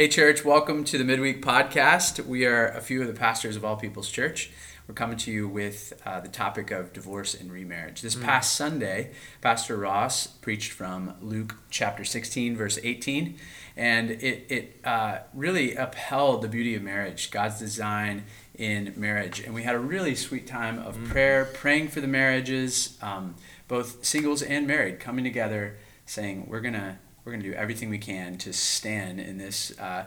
Hey, church, welcome to the Midweek Podcast. We are a few of the pastors of All People's Church. We're coming to you with uh, the topic of divorce and remarriage. This past Sunday, Pastor Ross preached from Luke chapter 16, verse 18, and it, it uh, really upheld the beauty of marriage, God's design in marriage. And we had a really sweet time of prayer, praying for the marriages, um, both singles and married, coming together, saying, We're going to we're going to do everything we can to stand in this uh,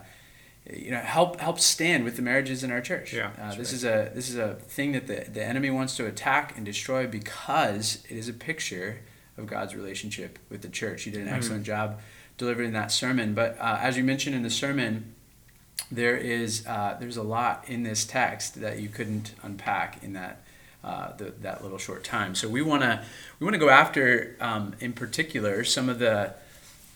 you know help help stand with the marriages in our church Yeah, uh, this right. is a this is a thing that the, the enemy wants to attack and destroy because it is a picture of god's relationship with the church you did an Mm-hmm. excellent job delivering that sermon but uh, as you mentioned in the sermon there is uh, there's a lot in this text that you couldn't unpack in that uh, the, that little short time. So we want to we want to go after um, in particular some of the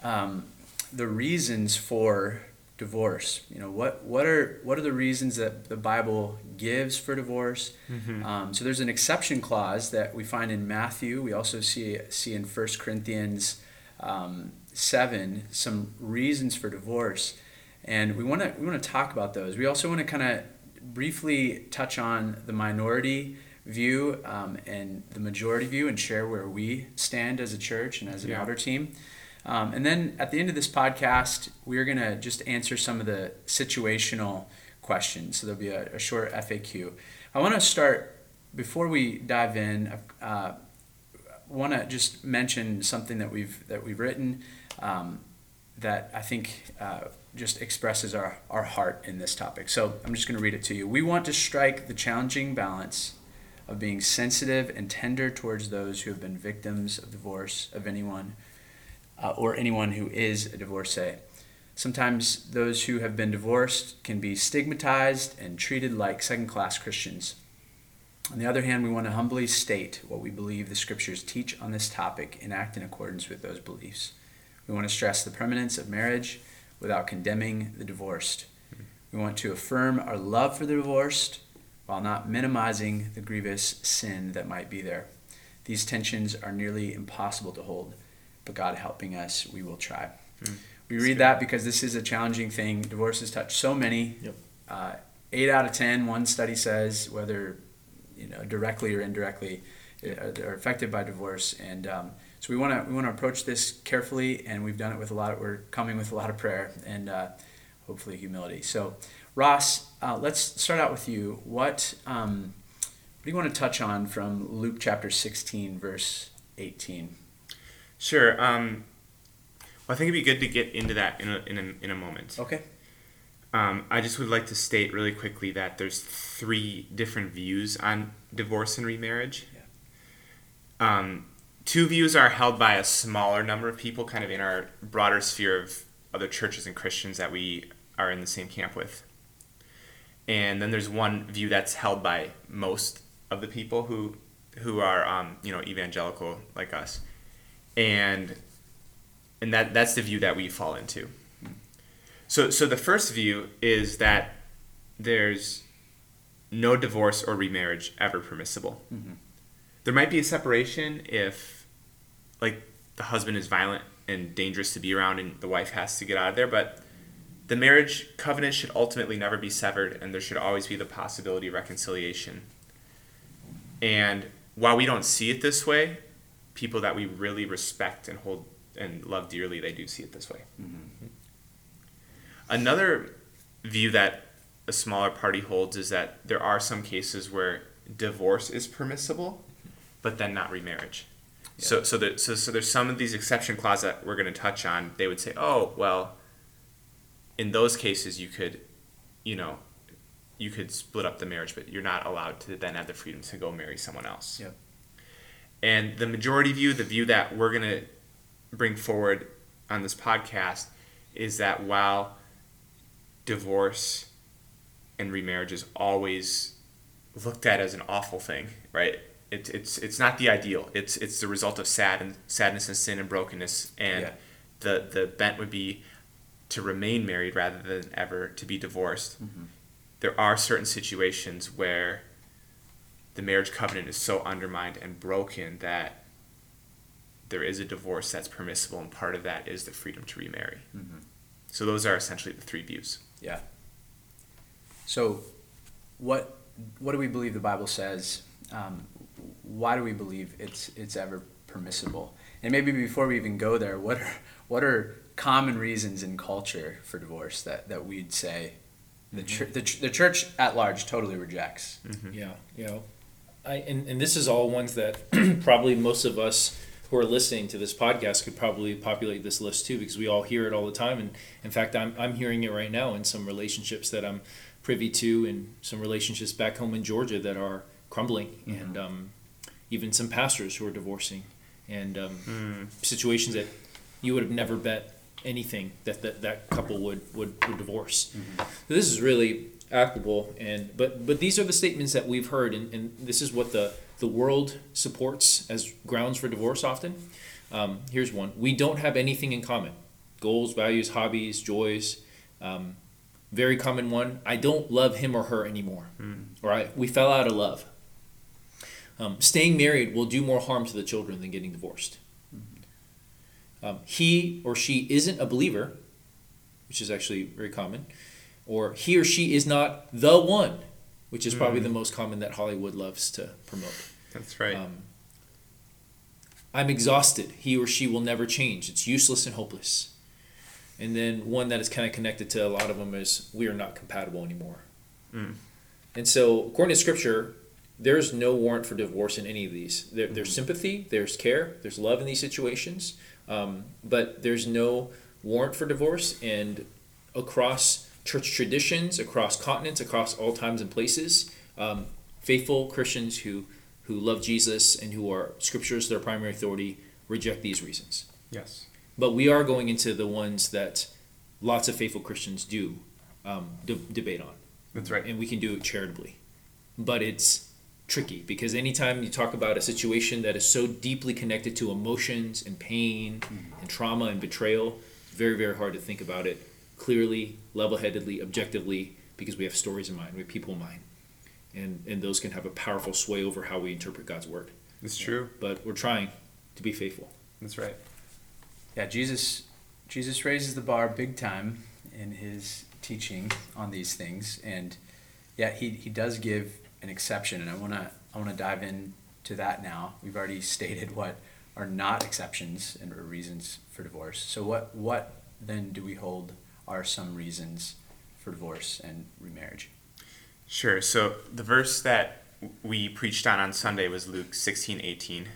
um, the reasons for divorce. You know what what are what are the reasons that the Bible gives for divorce? Um, so there's an exception clause that we find in Matthew. We also see see in 1 Corinthians um, seven some reasons for divorce, and we want to we want to talk about those. We also want to kind of briefly touch on the minority view um, and the majority view and share where we stand as a church and as an Yeah. elder team. Um, and then at the end of this podcast, we're going to just answer some of the situational questions. So there'll be a, a short FAQ. I want to start, before we dive in, uh, want to just mention something that we've, that we've written um, that I think uh, just expresses our, our heart in this topic. So I'm just going to read it to you. We want to strike the challenging balance of being sensitive and tender towards those who have been victims of divorce of anyone uh, or anyone who is a divorcee. Sometimes those who have been divorced can be stigmatized and treated like second class Christians. On the other hand, we want to humbly state what we believe the scriptures teach on this topic and act in accordance with those beliefs. We want to stress the permanence of marriage without condemning the divorced. We want to affirm our love for the divorced while not minimizing the grievous sin that might be there. These tensions are nearly impossible to hold, but God helping us, we will try. We read that because this is a challenging thing. Divorces touch so many. Yep. Uh, eight out of ten, one study says, whether you know directly or indirectly, uh, are affected by divorce. And um, so we want to we want to approach this carefully, and we've done it with a lot. Of, we're coming with a lot of prayer and uh, hopefully humility. So, Ross, uh, let's start out with you. What um, what do you want to touch on from Luke chapter sixteen, verse eighteen? Sure. Um, well, I think it'd be good to get into that in a, in a, in a moment. Okay. Um, I just would like to state really quickly that there's three different views on divorce and remarriage. Um, two views are held by a smaller number of people, kind of in our broader sphere of other churches and Christians that we are in the same camp with. And then there's one view that's held by most of the people who who are um, you know evangelical like us, and and that that's the view that we fall into. So so the first view is that there's no divorce or remarriage ever permissible. Mm-hmm. There might be a separation if like the husband is violent and dangerous to be around and the wife has to get out of there, but the marriage covenant should ultimately never be severed and there should always be the possibility of reconciliation. And while we don't see it this way, people that we really respect and hold and love dearly, they do see it this way. Mm-hmm. Another view that a smaller party holds is that there are some cases where divorce is permissible, but then not remarriage. So, so, there, so, so there's some of these exception clauses that we're going to touch on. They would say, oh, well, in those cases, you could, you know, you could split up the marriage, but you're not allowed to then have the freedom to go marry someone else. Yep. And the majority view, the view that we're going to bring forward on this podcast, is that while divorce and remarriage is always looked at as an awful thing, right? It, it's it's not the ideal. It's it's the result of sad and sadness and sin and brokenness, and Yeah. the the bent would be to remain married rather than ever to be divorced. Mm-hmm. There are certain situations where the marriage covenant is so undermined and broken that there is a divorce that's permissible, and part of that is the freedom to remarry. So those are essentially the three views. Yeah. So, what what do we believe the Bible says? Um, why do we believe it's it's ever permissible? And maybe before we even go there, what are what are common reasons in culture for divorce that, that we'd say the, mm-hmm. ch- the, ch- the church at large totally rejects? Mm-hmm. Yeah, you know, I and, and this is all ones that probably most of us who are listening to this podcast could probably populate this list too because we all hear it all the time and in fact I'm, I'm hearing it right now in some relationships that i'm privy to and some relationships back home in georgia that are crumbling mm-hmm. and um, even some pastors who are divorcing and um, mm. situations that you would have never bet anything that that, that couple would, would, would divorce mm-hmm. so this is really applicable and but but these are the statements that we've heard and, and this is what the the world supports as grounds for divorce often. Um, here's one We don't have anything in common goals, values, hobbies, joys. Um, very common one I don't love him or her anymore. Mm. Or I, we fell out of love. Um, staying married will do more harm to the children than getting divorced. Mm-hmm. Um, he or she isn't a believer, which is actually very common, or he or she is not the one which is probably mm. the most common that Hollywood loves to promote. That's right. Um, I'm exhausted. He or she will never change. It's useless and hopeless. And then one that is kind of connected to a lot of them is we are not compatible anymore. Mm. And so, according to Scripture, there's no warrant for divorce in any of these. There, there's mm. sympathy, there's care, there's love in these situations, um, but there's no warrant for divorce. And across church traditions across continents, across all times and places. Um, faithful Christians who who love Jesus and who are scriptures their primary authority reject these reasons. Yes. But we are going into the ones that lots of faithful Christians do um, de- debate on. That's right. And we can do it charitably. But it's tricky because anytime you talk about a situation that is so deeply connected to emotions and pain mm-hmm. and trauma and betrayal, it's very, very hard to think about it clearly, level-headedly, objectively, because we have stories in mind, we have people in mind, and and those can have a powerful sway over how we interpret God's word. It's true. But we're trying to be faithful. That's right. Yeah, Jesus Jesus raises the bar big time in his teaching on these things, and yeah, he he does give an exception, and I wanna I wanna dive into that now. We've already stated what are not exceptions and reasons for divorce. So what what then do we hold are some reasons for divorce and remarriage. Sure. So the verse that we preached on on Sunday was Luke 16 18,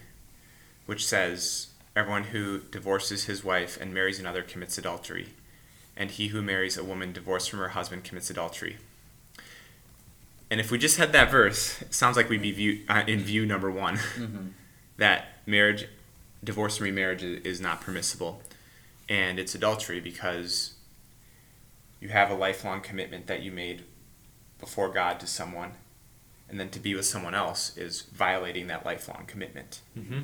which says, Everyone who divorces his wife and marries another commits adultery, and he who marries a woman divorced from her husband commits adultery. And if we just had that verse, it sounds like we'd be view, uh, in view number one mm-hmm. that marriage, divorce and remarriage is not permissible. And it's adultery because you have a lifelong commitment that you made before God to someone, and then to be with someone else is violating that lifelong commitment. Mm-hmm.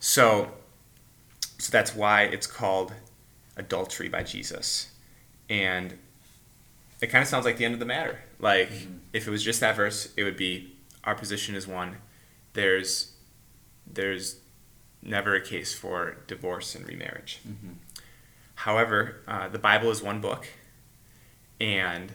So, so that's why it's called adultery by Jesus, and it kind of sounds like the end of the matter. Like mm-hmm. if it was just that verse, it would be our position is one. There's there's never a case for divorce and remarriage. Mm-hmm. However, uh, the Bible is one book, and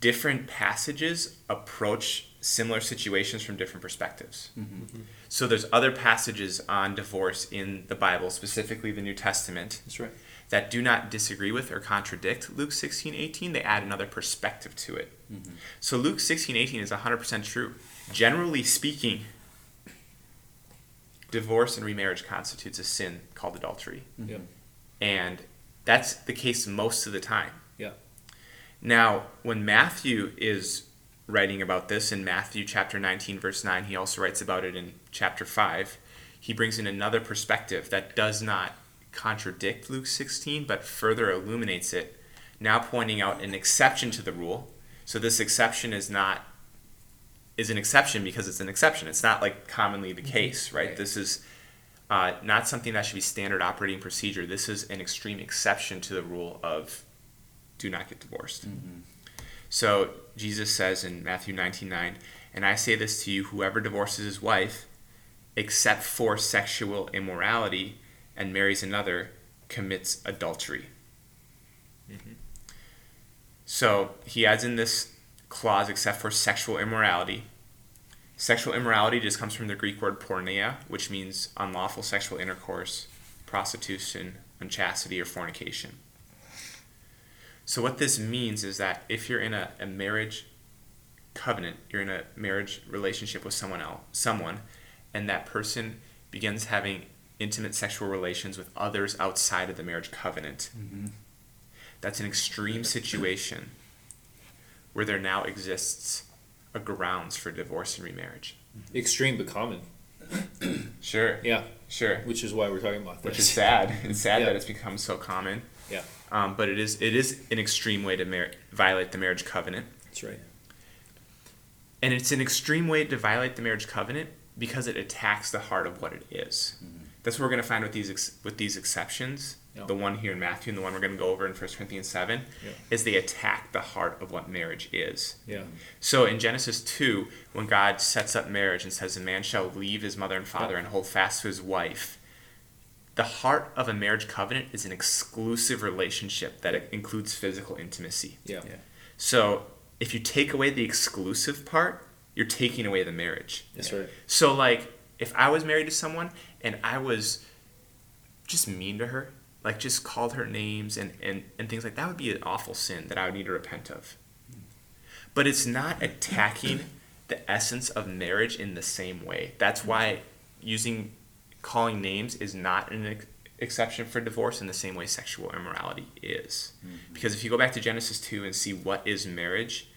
different passages approach similar situations from different perspectives. Mm-hmm. So there's other passages on divorce in the Bible, specifically the New Testament. That's right. That do not disagree with or contradict Luke 16, 18. They add another perspective to it. Mm-hmm. So Luke 16, 18 is 100% true. Generally speaking, divorce and remarriage constitutes a sin called adultery. Mm-hmm. And that's the case most of the time. Now, when Matthew is writing about this in Matthew chapter 19, verse 9, he also writes about it in chapter 5. He brings in another perspective that does not contradict Luke 16, but further illuminates it, now pointing out an exception to the rule. So this exception is not is an exception because it's an exception. It's not like commonly the mm-hmm. case, right? right. This is uh, not something that should be standard operating procedure. This is an extreme exception to the rule of do not get divorced. Mm-hmm. So Jesus says in Matthew 19 9, and I say this to you whoever divorces his wife, except for sexual immorality, and marries another, commits adultery. So he adds in this clause except for sexual immorality. Sexual immorality just comes from the Greek word porneia, which means unlawful sexual intercourse, prostitution, unchastity, or fornication. So, what this means is that if you're in a, a marriage covenant, you're in a marriage relationship with someone else, someone, and that person begins having intimate sexual relations with others outside of the marriage covenant, mm-hmm. that's an extreme situation where there now exists a grounds for divorce and remarriage. Mm-hmm. Extreme but common. Sure. Yeah, Sure. which is why we're talking about this. Which is sad. It's sad Yeah. that it's become so common. Yeah, Um, but it is it is an extreme way to mar- violate the marriage covenant, that's right. and it's an extreme way to violate the marriage covenant because it attacks the heart of what it is. That's what we're going to find with these ex- with these exceptions. Yeah. The one here in Matthew and the one we're going to go over in 1 Corinthians seven Yeah. is they attack the heart of what marriage is. Yeah, So in Genesis 2, when God sets up marriage and says, A man shall leave his mother and father and hold fast to his wife, the heart of a marriage covenant is an exclusive relationship that includes physical intimacy. yeah, Yeah. So if you take away the exclusive part, you're taking away the marriage. that's right. So, like, if I was married to someone and I was just mean to her, like just called her names and, and, and things like that would be an awful sin that I would need to repent of. But it's not attacking the essence of marriage in the same way. That's why using calling names is not an ex- exception for divorce in the same way sexual immorality is. Because if you go back to Genesis 2 and see what is marriage,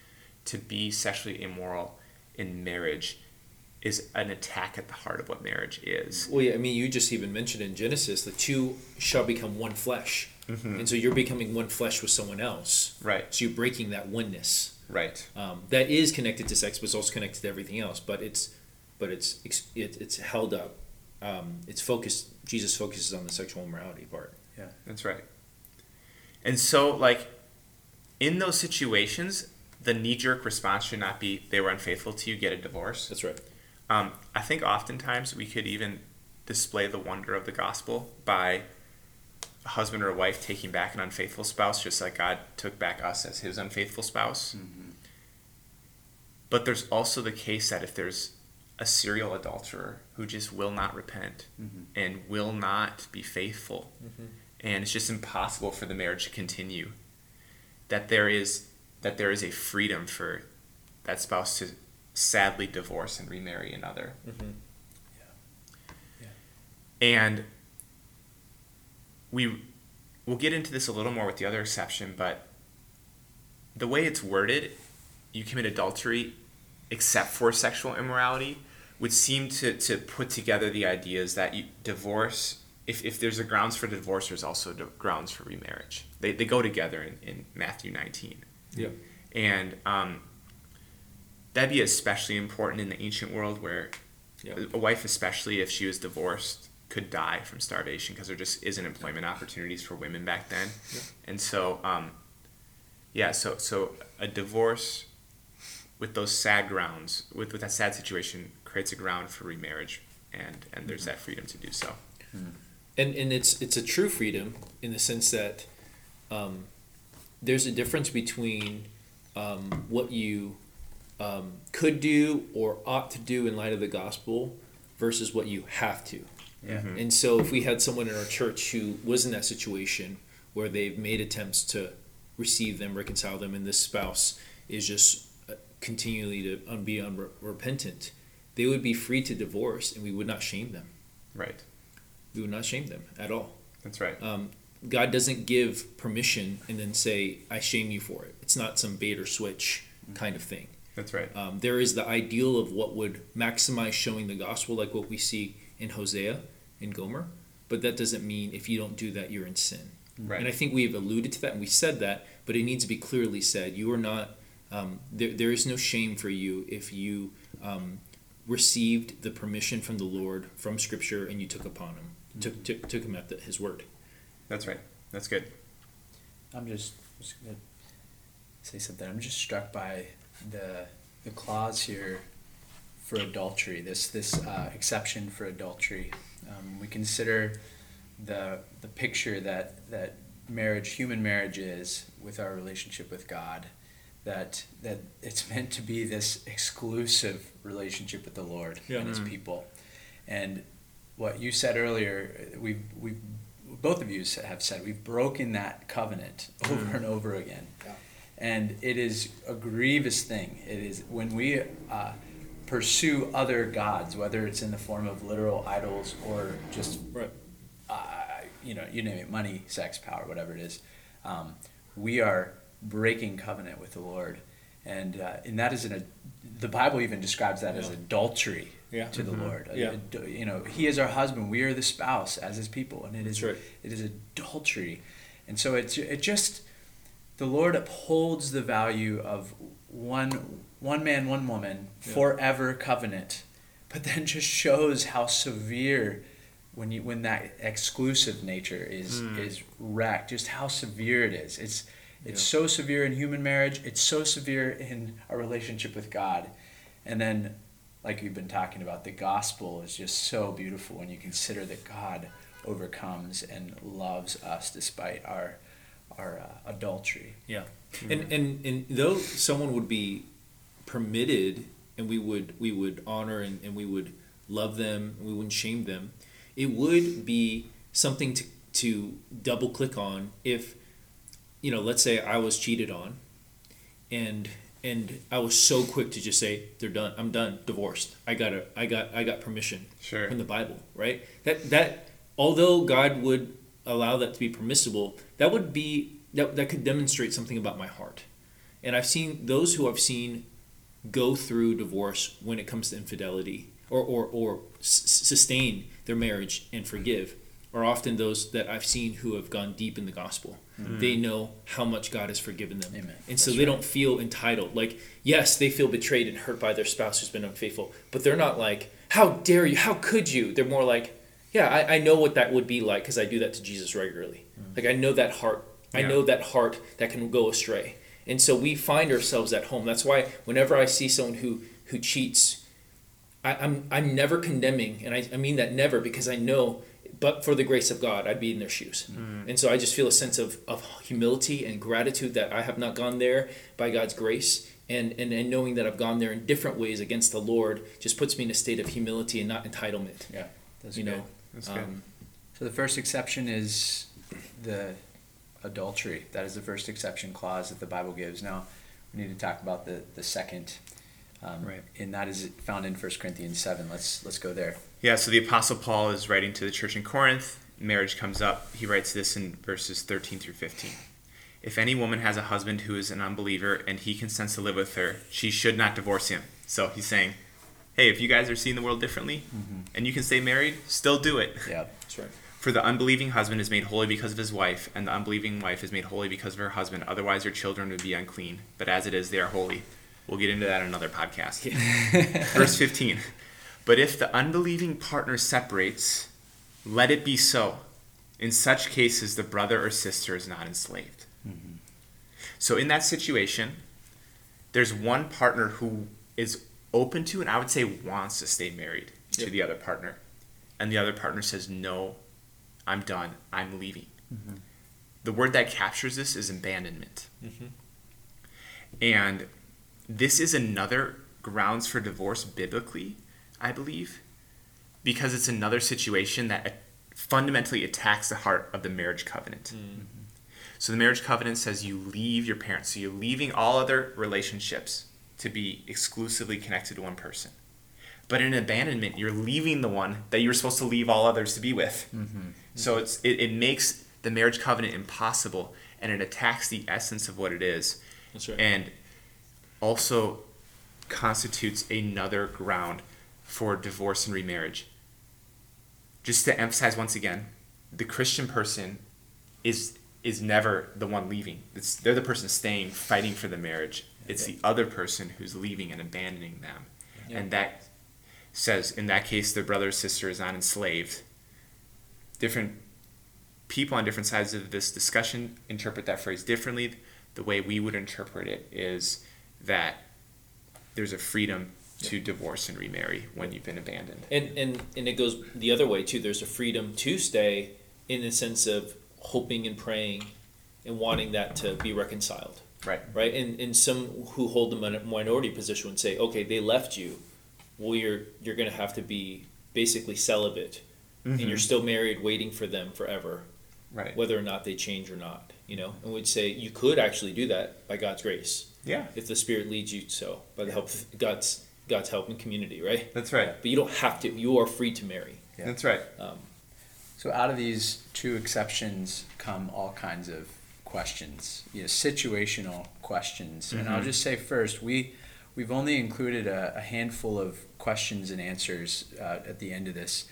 to be sexually immoral in marriage is an attack at the heart of what marriage is. Well, yeah, I mean, you just even mentioned in Genesis, the two shall become one flesh. And so you're becoming one flesh with someone else. Right. So you're breaking that oneness. Right. Um, that is connected to sex, but it's also connected to everything else. But it's, but it's, it's, it, it's held up. Um, it's focused. Jesus focuses on the sexual immorality part. Yeah, that's right. And so, like, in those situations, the knee jerk response should not be they were unfaithful to you, get a divorce. That's right. Um, I think oftentimes we could even display the wonder of the gospel by a husband or a wife taking back an unfaithful spouse, just like God took back us as his unfaithful spouse. But there's also the case that if there's a serial adulterer who just will not repent and will not be faithful, and it's just impossible for the marriage to continue, that there is that there is a freedom for that spouse to sadly divorce and remarry another. Mhm. And we we'll get into this a little more with the other exception, but the way it's worded, you commit adultery except for sexual immorality would seem to, to put together the ideas that you divorce if, if there's a grounds for divorce there's also grounds for remarriage they, they go together in, in matthew 19 Yeah. and um, that'd be especially important in the ancient world where a wife especially if she was divorced could die from starvation because there just isn't employment opportunities for women back then Yeah. and so um, yeah so so a divorce with those sad grounds with, with that sad situation creates a ground for remarriage and and there's that freedom to do so and and it's it's a true freedom in the sense that um, there's a difference between um, what you um, could do or ought to do in light of the gospel versus what you have to. Yeah. And so, if we had someone in our church who was in that situation where they've made attempts to receive them, reconcile them, and this spouse is just uh, continually to un- be unrepentant, they would be free to divorce, and we would not shame them. right We would not shame them at all. that's right Um, God doesn't give permission and then say, I shame you for it. It's not some bait or switch kind of thing. that's right Um, there is the ideal of what would maximize showing the gospel, like what we see in Hosea and Gomer, but that doesn't mean if you don't do that, you're in sin. right And I think we've alluded to that and we said that, but it needs to be clearly said. You are not, um, there, there is no shame for you if you um, received the permission from the Lord from Scripture and you took upon him, took, took, took him at the, his word. that's right that's good I'm just, just gonna say something. I'm just struck by the the clause here for adultery. This this uh, exception for adultery. Um, we consider the the picture that that marriage, human marriage is with our relationship with God, that that it's meant to be this exclusive relationship with the Lord Yeah. and His Mm. people. And what you said earlier, we've we've both of you have said we've broken that covenant over and over again, Yeah. and it is a grievous thing. It is when we uh, pursue other gods, whether it's in the form of literal idols or just Right. uh, you know, you name it, money, sex, power, whatever it is, um, we are breaking covenant with the Lord, and uh, and that is an the Bible even describes that as adultery Yeah. to the Mhm. Lord. Yeah. Ad- you know, He is our husband, we are the spouse as His people, and it is That's right. it is adultery, and so it's it just the Lord upholds the value of one one man, one woman, Yeah. forever covenant, but then just shows how severe when you when that exclusive nature is Mm. is wrecked, just how severe it is. It's it's Yeah. so severe in human marriage. It's so severe in our relationship with God, and then like we've been talking about, the gospel is just so beautiful when you consider that God overcomes and loves us despite our our uh, adultery. Yeah, and and and though someone would be permitted, and we would we would honor and, and we would love them, and we wouldn't shame them, it would be something to to double click on if, you know, let's say I was cheated on, and and I was so quick to just say they're done. I'm done. Divorced. I got a. I got. I got permission Sure. from the Bible, right? That that although God would allow that to be permissible, that would be that that could demonstrate something about my heart. And I've seen those who I've seen go through divorce when it comes to infidelity or or or s- sustain their marriage and forgive are often those that I've seen who have gone deep in the gospel. Mm-hmm. They know how much God has forgiven them. Amen. And so That's they right. don't feel entitled. Like, yes, they feel betrayed and hurt by their spouse who's been unfaithful, but they're not like, how dare you? How could you? They're more like, yeah, I, I know what that would be like because I do that to Jesus regularly. Mm. Like, I know that heart. I know that heart that can go astray. And so we find ourselves at home. That's why whenever I see someone who, who cheats, I, I'm, I'm never condemning. And I, I mean that never because I know, but for the grace of God, I'd be in their shoes. And so I just feel a sense of, of humility and gratitude that I have not gone there by God's grace. And, and, and knowing that I've gone there in different ways against the Lord just puts me in a state of humility and not entitlement. Yeah, that's you good. know, That's good. um, So the first exception is the adultery. That is the first exception clause that the Bible gives. Now, we need to talk about the, the second, um, Right. and that is found in 1 Corinthians 7. Let's let's go there. Yeah, so the Apostle Paul is writing to the church in Corinth. Marriage comes up. He writes this in verses 13 through 15. If any woman has a husband who is an unbeliever and he consents to live with her, she should not divorce him. So he's saying, hey, if you guys are seeing the world differently and you can stay married, still do it. Yeah. that's right. For the unbelieving husband is made holy because of his wife, and the unbelieving wife is made holy because of her husband. Otherwise, her children would be unclean. But as it is, they are holy. We'll get into that in another podcast. Verse 15. But if the unbelieving partner separates, let it be so. In such cases, the brother or sister is not enslaved. Mm-hmm. So, in that situation, there's one partner who is open to, and I would say wants to stay married to the other partner. And the other partner says, No, I'm done. I'm leaving. Mm-hmm. The word that captures this is abandonment. Mm-hmm. And this is another grounds for divorce biblically, I believe, because it's another situation that fundamentally attacks the heart of the marriage covenant. Mm. Mm-hmm. So the marriage covenant says you leave your parents. So you're leaving all other relationships to be exclusively connected to one person. But in abandonment, you're leaving the one that you were supposed to leave all others to be with. Mm-hmm. So it's it, it makes the marriage covenant impossible and it attacks the essence of what it is That's right. and also constitutes another ground for divorce and remarriage. Just to emphasize once again, the Christian person is is never the one leaving. It's they're the person staying, fighting for the marriage. It's the other person who's leaving and abandoning them. Yeah. And that says in that case their brother or sister is not enslaved. Different people on different sides of this discussion interpret that phrase differently. The way we would interpret it is that there's a freedom to divorce and remarry when you've been abandoned. and and and it goes the other way too there's a freedom to stay in the sense of hoping and praying and wanting that to be reconciled Right. right? And and some who hold the minority position would say, okay, they left you, well, you're you're gonna have to be basically celibate, and mm-hmm. you're still married, waiting for them forever, Right. whether or not they change or not, you know. And we'd say you could actually do that by God's grace, Yeah. if the Spirit leads you so, by the help of God's God's help and community, right? That's right. But you don't have to. You are free to marry. Yeah. That's right. So out of these two exceptions come all kinds of questions, you know, situational questions. And I'll just say first, we we've only included a, a handful of questions and answers uh, at the end of this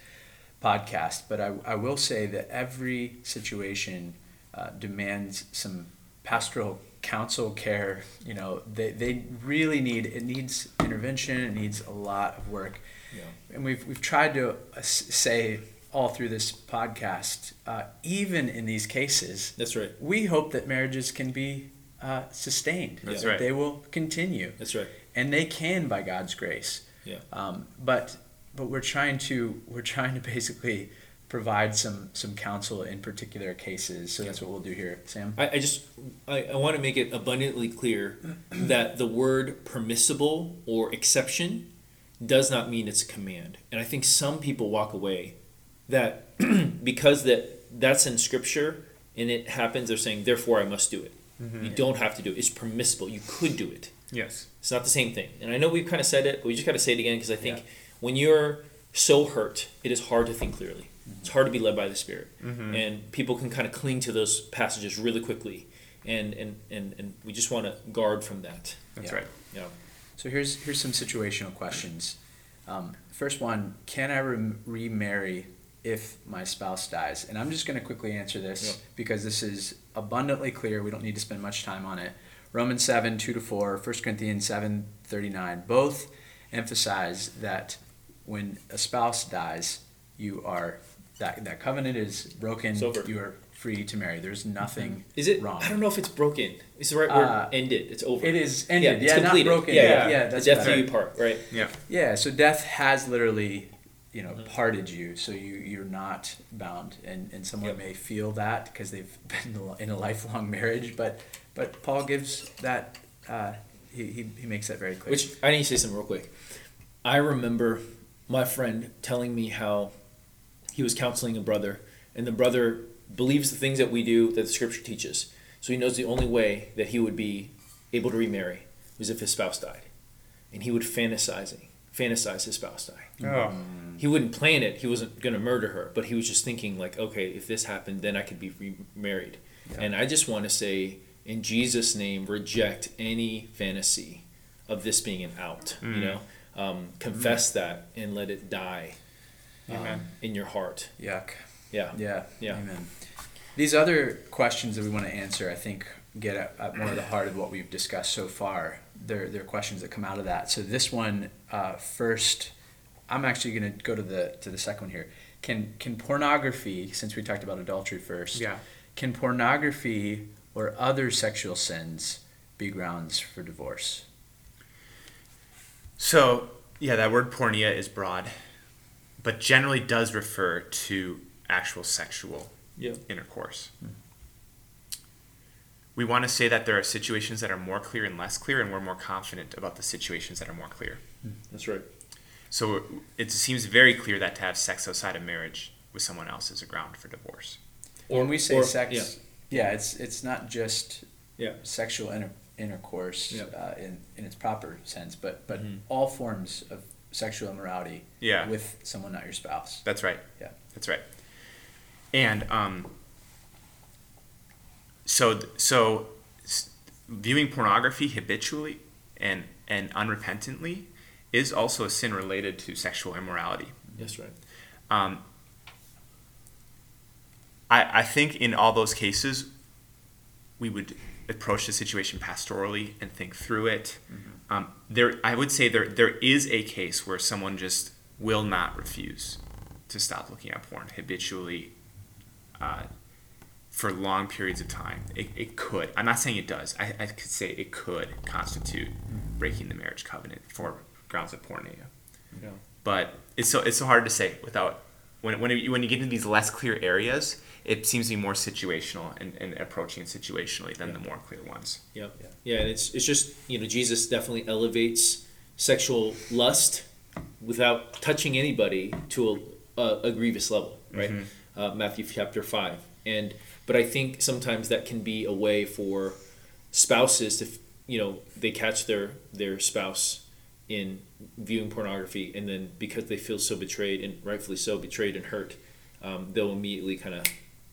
podcast, but I, I will say that every situation uh, demands some pastoral counsel care. You know, they, they really need it needs intervention. It needs a lot of work Yeah. and we've we've tried to uh, say all through this podcast, uh, even in these cases, That's right. we hope that marriages can be uh, sustained. That's that right. They will continue, That's right. and they can by God's grace. Yeah. Um, but but we're trying to we're trying to basically provide some some counsel in particular cases. So that's what we'll do here, Sam. I, I just I, I want to make it abundantly clear that the word permissible or exception does not mean it's a command. And I think some people walk away that because that that's in scripture and it happens, they're saying, therefore I must do it. Mm-hmm. You don't have to do it. It's permissible. You could do it. Yes. It's not the same thing. And I know we've kind of said it, but we just got to say it again because I think Yeah. when you're so hurt, it is hard to think clearly. It's hard to be led by the Spirit. And people can kind of cling to those passages really quickly. And, and, and, and we just want to guard from that. That's Yeah. right. You know? So here's here's some situational questions. Um, first one: Can I rem- remarry if my spouse dies? And I'm just going to quickly answer this Yep. because this is abundantly clear. We don't need to spend much time on it. Romans seven two to four, 1 Corinthians seven thirty nine, both emphasize that when a spouse dies, you are that that covenant is broken. It's over. You are free to marry. There's nothing Is it? wrong. I don't know if it's broken. It's the right word. Uh, ended. It's over. It is ended. it's Yeah, not completed. broken. Yeah, Yeah, yeah. yeah, the death better. do you part, right? Yeah. Yeah, so death has literally, you know, Mm-hmm. parted you, so you you're not bound, and and someone Yep. may feel that because they've been in a lifelong marriage, but but Paul gives that uh, he, he he makes that very clear. Which I need to say something real quick. I remember my friend telling me how he was counseling a brother, and the brother believes the things that we do that the scripture teaches. So he knows the only way that he would be able to remarry was if his spouse died, and he would fantasizing fantasize his spouse die. Oh. He wouldn't plan it. He wasn't going to murder her, but he was just thinking like, okay, if this happened, then I could be remarried. Yeah. And I just want to say, in Jesus' name, reject any fantasy of this being an out. You Mm. know, um, confess that and let it die um, Amen. in your heart. Yuck. Yeah. Yeah. Yeah. Amen. These other questions that we want to answer, I think, get at, at more of the heart of what we've discussed so far. They're, they're questions that come out of that. So this one uh, first, I'm actually going to go to the to the second one here. Can can pornography, since we talked about adultery first, Yeah. can pornography or other sexual sins be grounds for divorce? So, yeah, that word porneia is broad, but generally does refer to actual sexual Yep. intercourse. We want to say that there are situations that are more clear and less clear, and we're more confident about the situations that are more clear. That's right. So it seems very clear that to have sex outside of marriage with someone else is a ground for divorce. Or when we say or- sex, yeah. yeah. it's it's not just Yeah. sexual inter- intercourse Yeah. uh, in in its proper sense, but but Mhm. all forms of sexual immorality Yeah. with someone not your spouse. That's right. Yeah. That's right. And um, so so viewing pornography habitually and and unrepentantly is also a sin related to sexual immorality. That's right. Um, I I think in all those cases we would approach the situation pastorally and think through it. Um, there, I would say there there is a case where someone just will not refuse to stop looking at porn habitually uh, for long periods of time. It, it could. I'm not saying it does. I, I could say it could constitute breaking the marriage covenant for grounds of porneia. Yeah. But it's so it's so hard to say without when when you, when you get into these less clear areas, it seems to be more situational and, and approaching it situationally than the more clear ones. Yep. Yeah. yeah, and it's it's just you know Jesus definitely elevates sexual lust without touching anybody to a, a, a grievous level, right? Uh, Matthew chapter five, and but I think sometimes that can be a way for spouses to you know they catch their their spouse in viewing pornography, and then because they feel so betrayed and rightfully so betrayed and hurt, um, they'll immediately kind of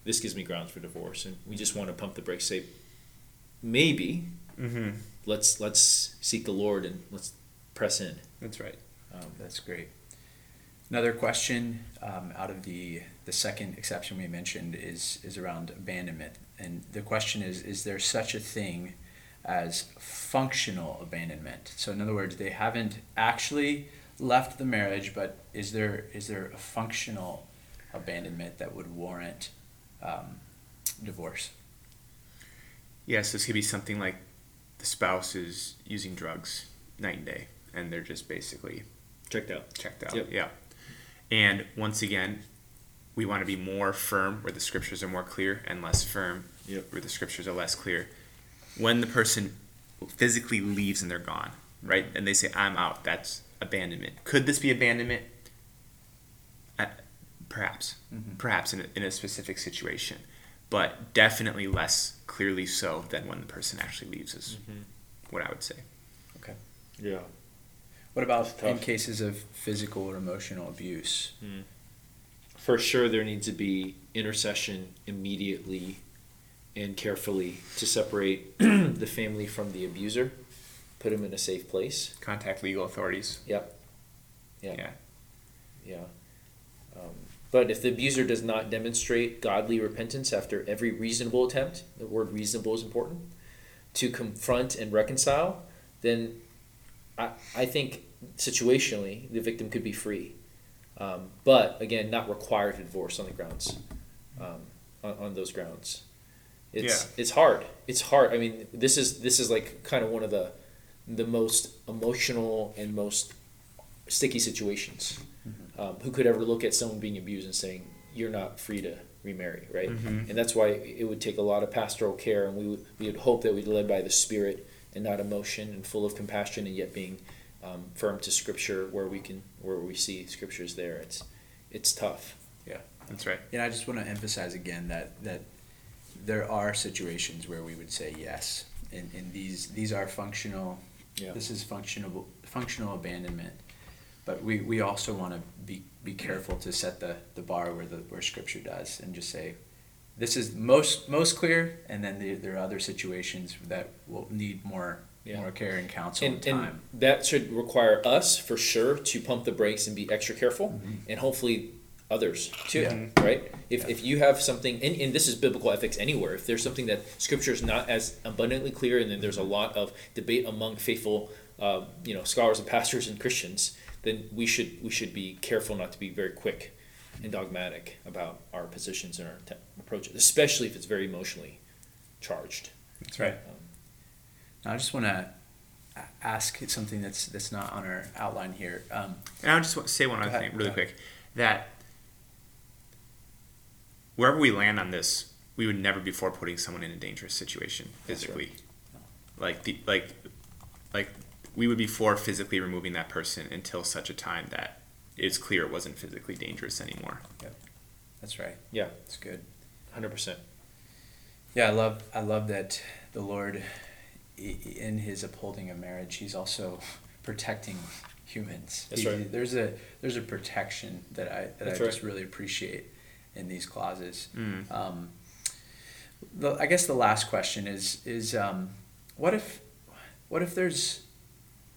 this gives me grounds for divorce, and we just want to pump the brakes, say maybe Mm-hmm. let's let's seek the Lord and let's press in. That's right. Um, that's great. Another question um, out of the the second exception we mentioned is is around abandonment, and the question is: Is there such a thing as functional abandonment? So, in other words, they haven't actually left the marriage, but is there is there a functional abandonment that would warrant um, divorce? Yes, this could be something like the spouse is using drugs night and day, and they're just basically Checked out. checked out. Yep. Yeah. And once again, we want to be more firm where the scriptures are more clear and less firm Yep. where the scriptures are less clear. When the person physically leaves and they're gone, right? And they say, I'm out, that's abandonment. Could this be abandonment? Perhaps. Mhm. Perhaps in a, in a specific situation. But definitely less clearly so than when the person actually leaves, is what I would say. Okay. Yeah. What about It's in cases of physical or emotional abuse? For sure, there needs to be intercession immediately and carefully to separate the family from the abuser, put them in a safe place. Contact legal authorities. Yep. Yeah. Yeah. Yeah. Um, but if the abuser does not demonstrate godly repentance after every reasonable attempt, the word reasonable is important, to confront and reconcile, then I, I think situationally the victim could be free. Um, but again, not required to divorce on the grounds, um, on, on those grounds. It's, Yeah. it's hard. It's hard. I mean, this is, this is like kind of one of the, the most emotional and most sticky situations. Um, who could ever look at someone being abused and saying you're not free to remarry, right? Mhm. And that's why it would take a lot of pastoral care, and we would, we would hope that we'd led by the Spirit and not emotion, and full of compassion, and yet being um, firm to Scripture where we can where we see Scriptures there. It's it's tough. Yeah, that's right. And I just want to emphasize again that that there are situations where we would say yes, and, and these these are functional. Yeah. This is functional functional abandonment, but we, we also want to be be careful to set the, the bar where the where Scripture does, and just say, this is most most clear, and then the, there are other situations that will need more Yeah. more care and counsel and, And, time. and that should require us for sure to pump the brakes and be extra careful, Mhm. and hopefully others too. Yeah. Right? If, Yeah. if you have something, and, and this is biblical ethics anywhere, if there's something that Scripture is not as abundantly clear, and then there's a lot of debate among faithful, uh, you know, scholars and pastors and Christians, then we should we should be careful not to be very quick and dogmatic about our positions and our te- approaches, especially if it's very emotionally charged. That's right. Um, Now, I just want to ask something that's that's not on our outline here. Um, And I just want to say one other ahead, thing really quick. That wherever we land on this, we would never before putting someone in a dangerous situation That's right. physically. Like the like like we would be for physically removing that person until such a time that it's clear it wasn't physically dangerous anymore. that's right. yeah, That's good. hundred percent. Yeah, I love I love that the Lord, in His upholding of marriage, He's also protecting humans. That's He- right. There's a there's a protection that I that That's I right. just really appreciate in these clauses. Mm. Um, the, I guess the last question is is um, what if what if there's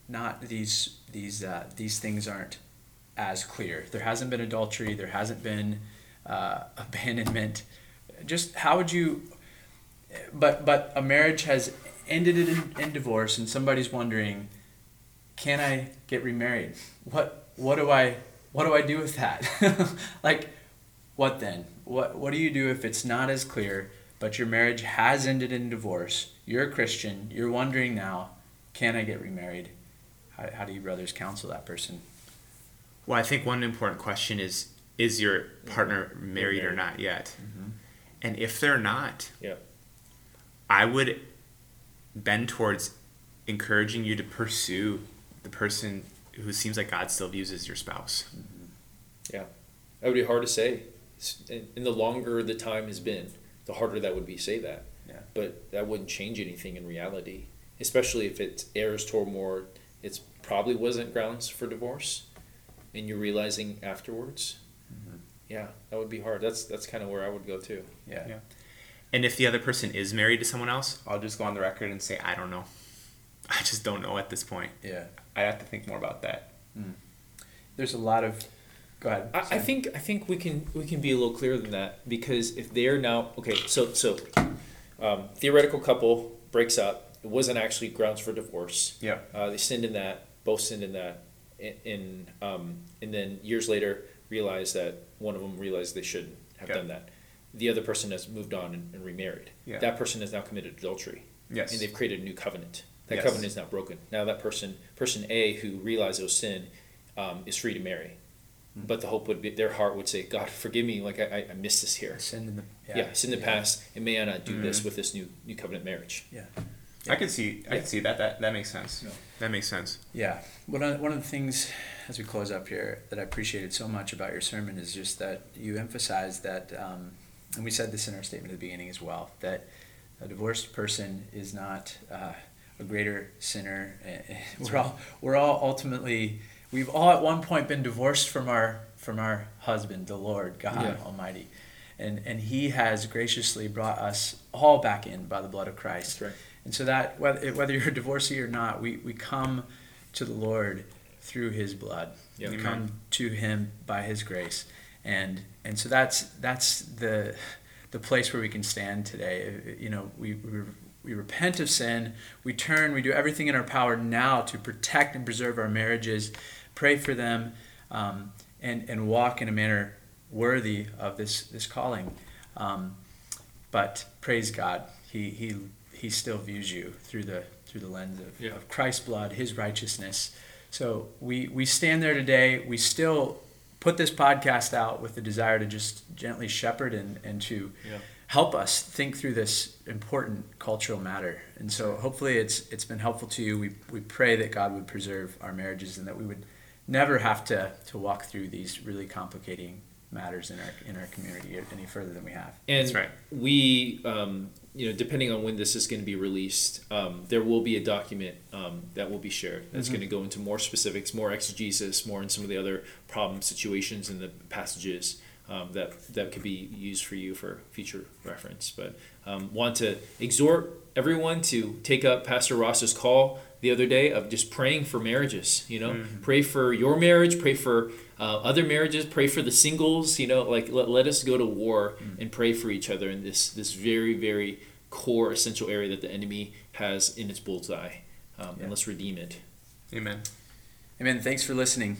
not these these uh, these things aren't as clear. There hasn't been adultery. There hasn't been uh, abandonment. Just how would you? But but a marriage has ended in, in divorce, and somebody's wondering, can I get remarried? What what do I what do I do with that? like, what then? What what do you do if it's not as clear? But your marriage has ended in divorce. You're a Christian. You're wondering now, can I get remarried? How, how do you brothers counsel that person? Well, I think one important question is is your partner married or not yet? Mm-hmm. And if they're not, Yeah. I would bend towards encouraging you to pursue the person who seems like God still views as your spouse. Mm-hmm. Yeah, that would be hard to say. And and the longer the time has been, the harder that would be to say that. Yeah. But that wouldn't change anything in reality, especially if it errs toward more. It's probably wasn't grounds for divorce, and you're realizing afterwards. Yeah, that would be hard. That's that's kind of where I would go too. Yeah. Yeah. And if the other person is married to someone else, I'll just go on the record and say, I don't know. I just don't know at this point. Yeah. I have to think more about that. There's a lot of. Go ahead. I, I think I think we can we can be a little clearer than that because if they're now okay, so so um, theoretical couple breaks up. It wasn't actually grounds for divorce. Yeah. Uh, they sinned in that. Both sinned in that. In, in um, and then years later realized that one of them realized they shouldn't have Yeah. done that. The other person has moved on and, and remarried. Yeah. That person has now committed adultery. Yes. And they've created a new covenant. That Yes. covenant is now broken. Now that person, person A, who realized it was sin, um, is free to marry. Hmm. But the hope would be their heart would say, God, forgive me, like I, I, I missed this here. Sin in the. Yeah, sin in the past, and may I not do this Mm-hmm. with this new new covenant marriage? Yeah. I can see I can see that. That that makes sense. Yeah. That makes sense. Yeah. One of, one of the things as we close up here that I appreciated so much about your sermon is just that you emphasized that, um, and we said this in our statement at the beginning as well, that a divorced person is not uh, a greater sinner. We're all we're all ultimately we've all at one point been divorced from our from our husband, the Lord God Yeah. Almighty, and and He has graciously brought us all back in by the blood of Christ. That's right. And so that whether whether you're a divorcee or not, we, we come to the Lord through His blood. Yeah. We come to Him by His grace, and and so that's that's the the place where we can stand today. You know, we we, we repent of sin, we turn, we do everything in our power now to protect and preserve our marriages, pray for them, um, and and walk in a manner worthy of this this calling. Um, but praise God, He He He still views you through the through the lens of, Yeah. of Christ's blood, His righteousness. So we we stand there today. We still put this podcast out with the desire to just gently shepherd and and to Yeah. help us think through this important cultural matter. And so hopefully it's it's been helpful to you. We we pray that God would preserve our marriages and that we would never have to to walk through these really complicating matters in our in our community any further than we have. And That's right. we, um, you know, depending on when this is going to be released, um, there will be a document um, that will be shared that's going to go into more specifics, more exegesis, more in some of the other problem situations in the passages um, that that could be used for you for future reference. But um, want to exhort everyone to take up Pastor Ross's call the other day of just praying for marriages. You know, pray for your marriage, pray for uh, other marriages, pray for the singles. You know, like let, let us go to war and pray for each other in this this very very core essential area that the enemy has in its bullseye, um, Yeah. and let's redeem it. Amen. Amen. Thanks for listening.